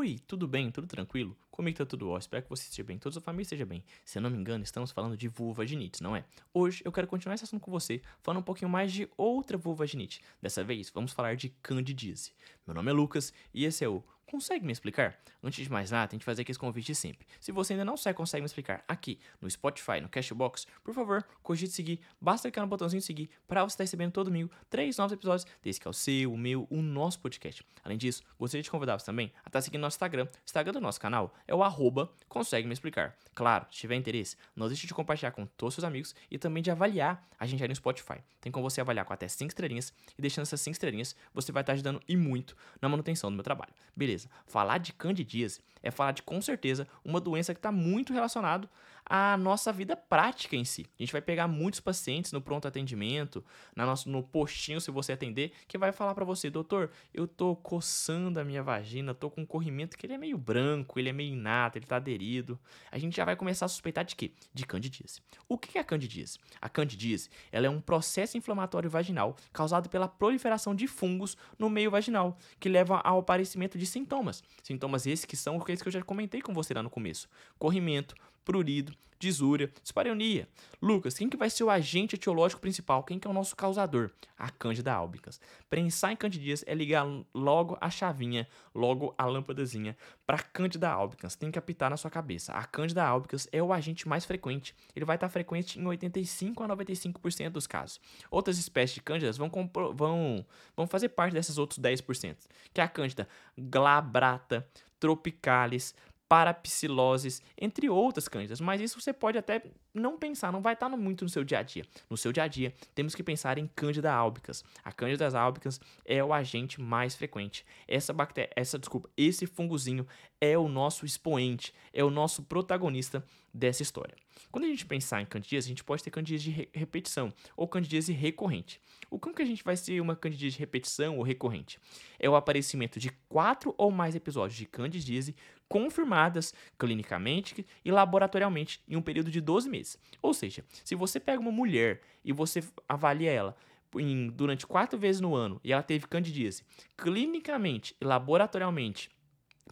Oi, tudo bem? Tudo tranquilo? Comigo tá tudo ótimo, espero que você esteja bem, toda a sua família esteja bem. Se eu não me engano, estamos falando de vulvaginite, não é? Hoje eu quero continuar esse assunto com você, falando um pouquinho mais de outra vulvaginite. Dessa vez, vamos falar de candidíase. Meu nome é Lucas e esse é o Consegue me explicar? Antes de mais nada, tem que fazer aquele convite sempre. Se você ainda não sabe consegue me explicar aqui no Spotify, no Cashbox, por favor, cogite seguir. Basta clicar no botãozinho seguir para você estar recebendo todo domingo três novos episódios desse que é o seu, o meu, o nosso podcast. Além disso, gostaria de convidar você também a estar seguindo nosso Instagram. O Instagram do nosso canal é o arroba consegue me explicar. Claro, se tiver interesse, não deixe de compartilhar com todos os seus amigos e também de avaliar a gente aí no Spotify. Tem como você avaliar com até 5 estrelinhas e deixando essas 5 estrelinhas, você vai estar ajudando e muito na manutenção do meu trabalho. Beleza? Falar de candidíase é falar de, com certeza, uma doença que está muito relacionado à nossa vida prática em si. A gente vai pegar muitos pacientes no pronto atendimento, na nosso, no postinho, se você atender, que vai falar para você, doutor, eu tô coçando a minha vagina, tô com um corrimento que ele é meio branco, ele é meio inato, ele tá aderido. A gente já vai começar a suspeitar de quê? De candidíase. O que é a candidíase? A candidíase, ela é um processo inflamatório vaginal causado pela proliferação de fungos no meio vaginal, que leva ao aparecimento de sintomas. Sintomas esses que são aqueles que eu já comentei com você lá no começo. Corrimento, prurido, disúria, dispareunia. Lucas, quem que vai ser o agente etiológico principal? Quem que é o nosso causador? A Cândida albicans. Pensar em candidíase é ligar logo a chavinha, logo a lâmpadazinha para Cândida albicans. Tem que apitar na sua cabeça. A Cândida albicans é o agente mais frequente. Ele vai estar frequente em 85 a 95% dos casos. Outras espécies de cândidas vão, vão, vão fazer parte dessas outros 10%, que é a Cândida glabrata, tropicalis, parapsiloses, entre outras cândidas. Mas isso você pode até não pensar, não vai estar muito no seu dia a dia. No seu dia a dia, temos que pensar em Cândida albicans. A Cândida albicans é o agente mais frequente. Essa bactéria, essa desculpa, esse fungozinho é o nosso expoente, é o nosso protagonista dessa história. Quando a gente pensar em candidíase, a gente pode ter candidíase de repetição ou candidíase recorrente. O como que a gente vai ser uma candidíase de repetição ou recorrente? É o aparecimento de quatro ou mais episódios de candidíase confirmadas clinicamente e laboratorialmente em um período de 12 meses. Ou seja, se você pega uma mulher e você avalia ela em, durante quatro vezes no ano e ela teve candidíase clinicamente e laboratorialmente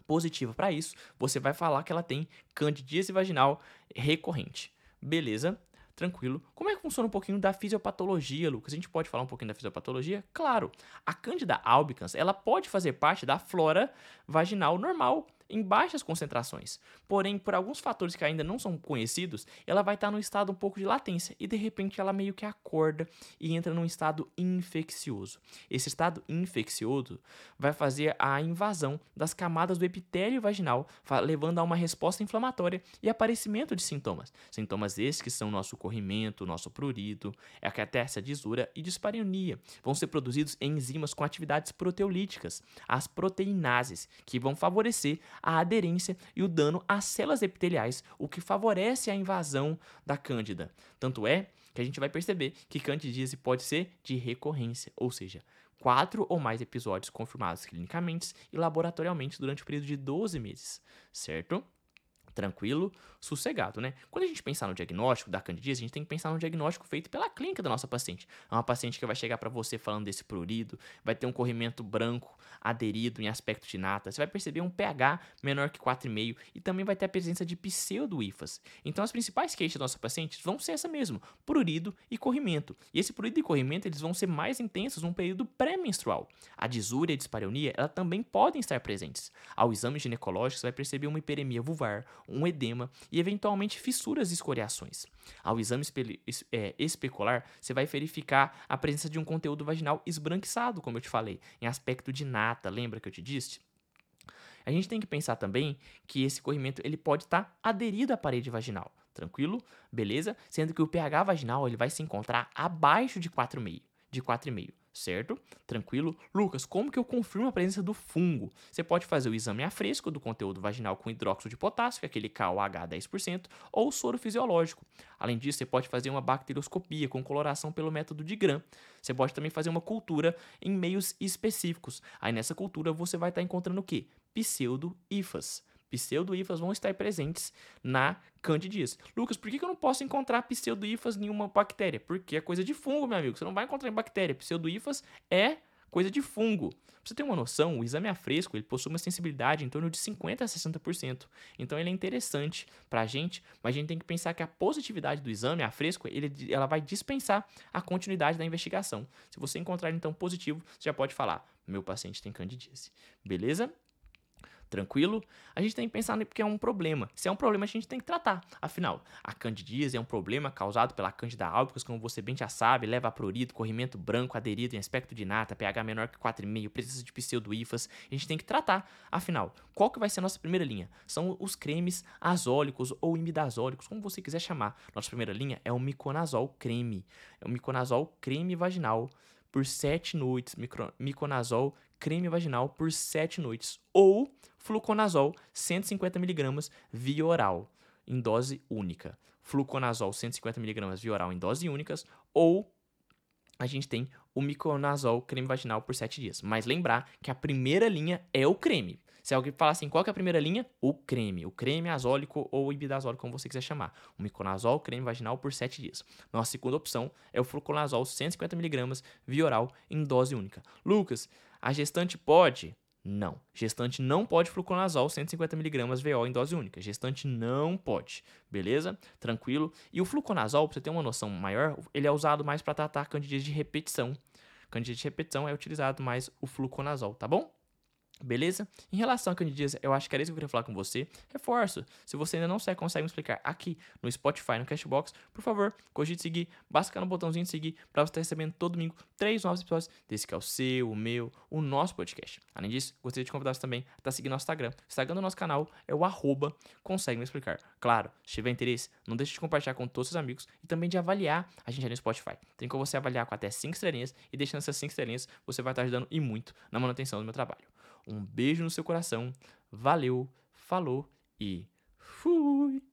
positiva para isso, você vai falar que ela tem candidíase vaginal recorrente. Beleza? Tranquilo. Como é que funciona um pouquinho da fisiopatologia, Lucas? A gente pode falar um pouquinho da fisiopatologia? Claro. A Candida albicans, ela pode fazer parte da flora vaginal normal em baixas concentrações. Porém, por alguns fatores que ainda não são conhecidos, ela vai estar num estado um pouco de latência e de repente ela meio que acorda e entra num estado infeccioso. Esse estado infeccioso vai fazer a invasão das camadas do epitélio vaginal, levando a uma resposta inflamatória e aparecimento de sintomas. Sintomas esses que são nosso corrimento, nosso prurido, a essa disura e dispareunia. Vão ser produzidos enzimas com atividades proteolíticas, as proteinases, que vão favorecer a aderência e o dano às células epiteliais, o que favorece a invasão da cândida. Tanto é que a gente vai perceber que candidíase pode ser de recorrência, ou seja, quatro ou mais episódios confirmados clinicamente e laboratorialmente durante o período de 12 meses, certo? Tranquilo, sossegado, né? Quando a gente pensar no diagnóstico da candidíase, a gente tem que pensar no diagnóstico feito pela clínica da nossa paciente. É uma paciente que vai chegar para você falando desse prurido, vai ter um corrimento branco aderido em aspecto de nata, você vai perceber um pH menor que 4,5 e também vai ter a presença de pseudo-IFAs. Então as principais queixas da nossa paciente vão ser essa mesmo, prurido e corrimento. E esse prurido e corrimento eles vão ser mais intensos num período pré-menstrual. A disúria e a dispareunia, ela também podem estar presentes. Ao exame ginecológico, você vai perceber uma hiperemia vulvar, um edema e eventualmente fissuras e escoriações. Ao exame espe é, especular, você vai verificar a presença de um conteúdo vaginal esbranquiçado, como eu te falei, em aspecto de nata, lembra que eu te disse? A gente tem que pensar também que esse corrimento ele pode estar tá aderido à parede vaginal, tranquilo? Beleza? Sendo que o pH vaginal ele vai se encontrar abaixo de 4,5, de 4,5 certo? Tranquilo? Lucas, como que eu confirmo a presença do fungo? Você pode fazer o exame a fresco do conteúdo vaginal com hidróxido de potássio, que é aquele KOH 10%, ou soro fisiológico. Além disso, você pode fazer uma bacterioscopia com coloração pelo método de Gram. Você pode também fazer uma cultura em meios específicos. Aí nessa cultura você vai estar encontrando o quê? Pseudo-IFAS pseudo-IFAs vão estar presentes na candidíase. Lucas, por que eu não posso encontrar pseudo-IFAs em uma bactéria? Porque é coisa de fungo, meu amigo. Você não vai encontrar em bactéria. Pseudo-IFAs é coisa de fungo. Pra você ter uma noção, o exame a fresco ele possui uma sensibilidade em torno de 50% a 60%. Então ele é interessante pra gente, mas a gente tem que pensar que a positividade do exame a fresco ele, ela vai dispensar a continuidade da investigação. Se você encontrar então positivo, você já pode falar: meu paciente tem candidíase. Beleza? Tranquilo? A gente tem que pensar porque é um problema. Se é um problema, a gente tem que tratar. Afinal, a candidíase é um problema causado pela candida albicans, como você bem já sabe, leva a prurido, corrimento branco aderido em aspecto de nata, pH menor que 4,5, presença de pseudoifas. A gente tem que tratar. Afinal, qual que vai ser a nossa primeira linha? São os cremes azólicos ou imidazólicos, como você quiser chamar. Nossa primeira linha é o miconazol creme. É o miconazol creme vaginal por 7 noites, miconazol creme vaginal por 7 noites, ou fluconazol 150mg via oral, em dose única. Fluconazol 150mg via oral em dose únicas, ou a gente tem o miconazol creme vaginal por 7 dias. Mas lembrar que a primeira linha é o creme. Se alguém falar assim, qual é a primeira linha? O creme. O creme azólico ou ibidazólico, como você quiser chamar. O miconazol creme vaginal por 7 dias. Nossa segunda opção é o fluconazol 150mg via oral em dose única. Lucas, a gestante pode? Não. Gestante não pode fluconazol 150mg VO em dose única. Gestante não pode. Beleza? Tranquilo? E o fluconazol, para você ter uma noção maior, ele é usado mais para tratar candidíase de repetição. Candidíase de repetição é utilizado mais o fluconazol, tá bom? Beleza? Em relação a candidíase, eu acho que era isso que eu queria falar com você. Reforço, se você ainda não consegue me explicar aqui no Spotify, no Cashbox, por favor, cogite seguir, basta clicar no botãozinho de seguir para você estar recebendo todo domingo três novos episódios desse que é o seu, o meu, o nosso podcast. Além disso, gostaria de convidar você também a estar seguindo nosso Instagram. O Instagram do nosso canal é o arroba consegue me explicar. Claro, se tiver interesse, não deixe de compartilhar com todos os seus amigos e também de avaliar a gente ali no Spotify. Tem como você avaliar com até 5 estrelinhas e deixando essas 5 estrelinhas, você vai estar ajudando e muito na manutenção do meu trabalho. Um beijo no seu coração. Valeu, falou e fui!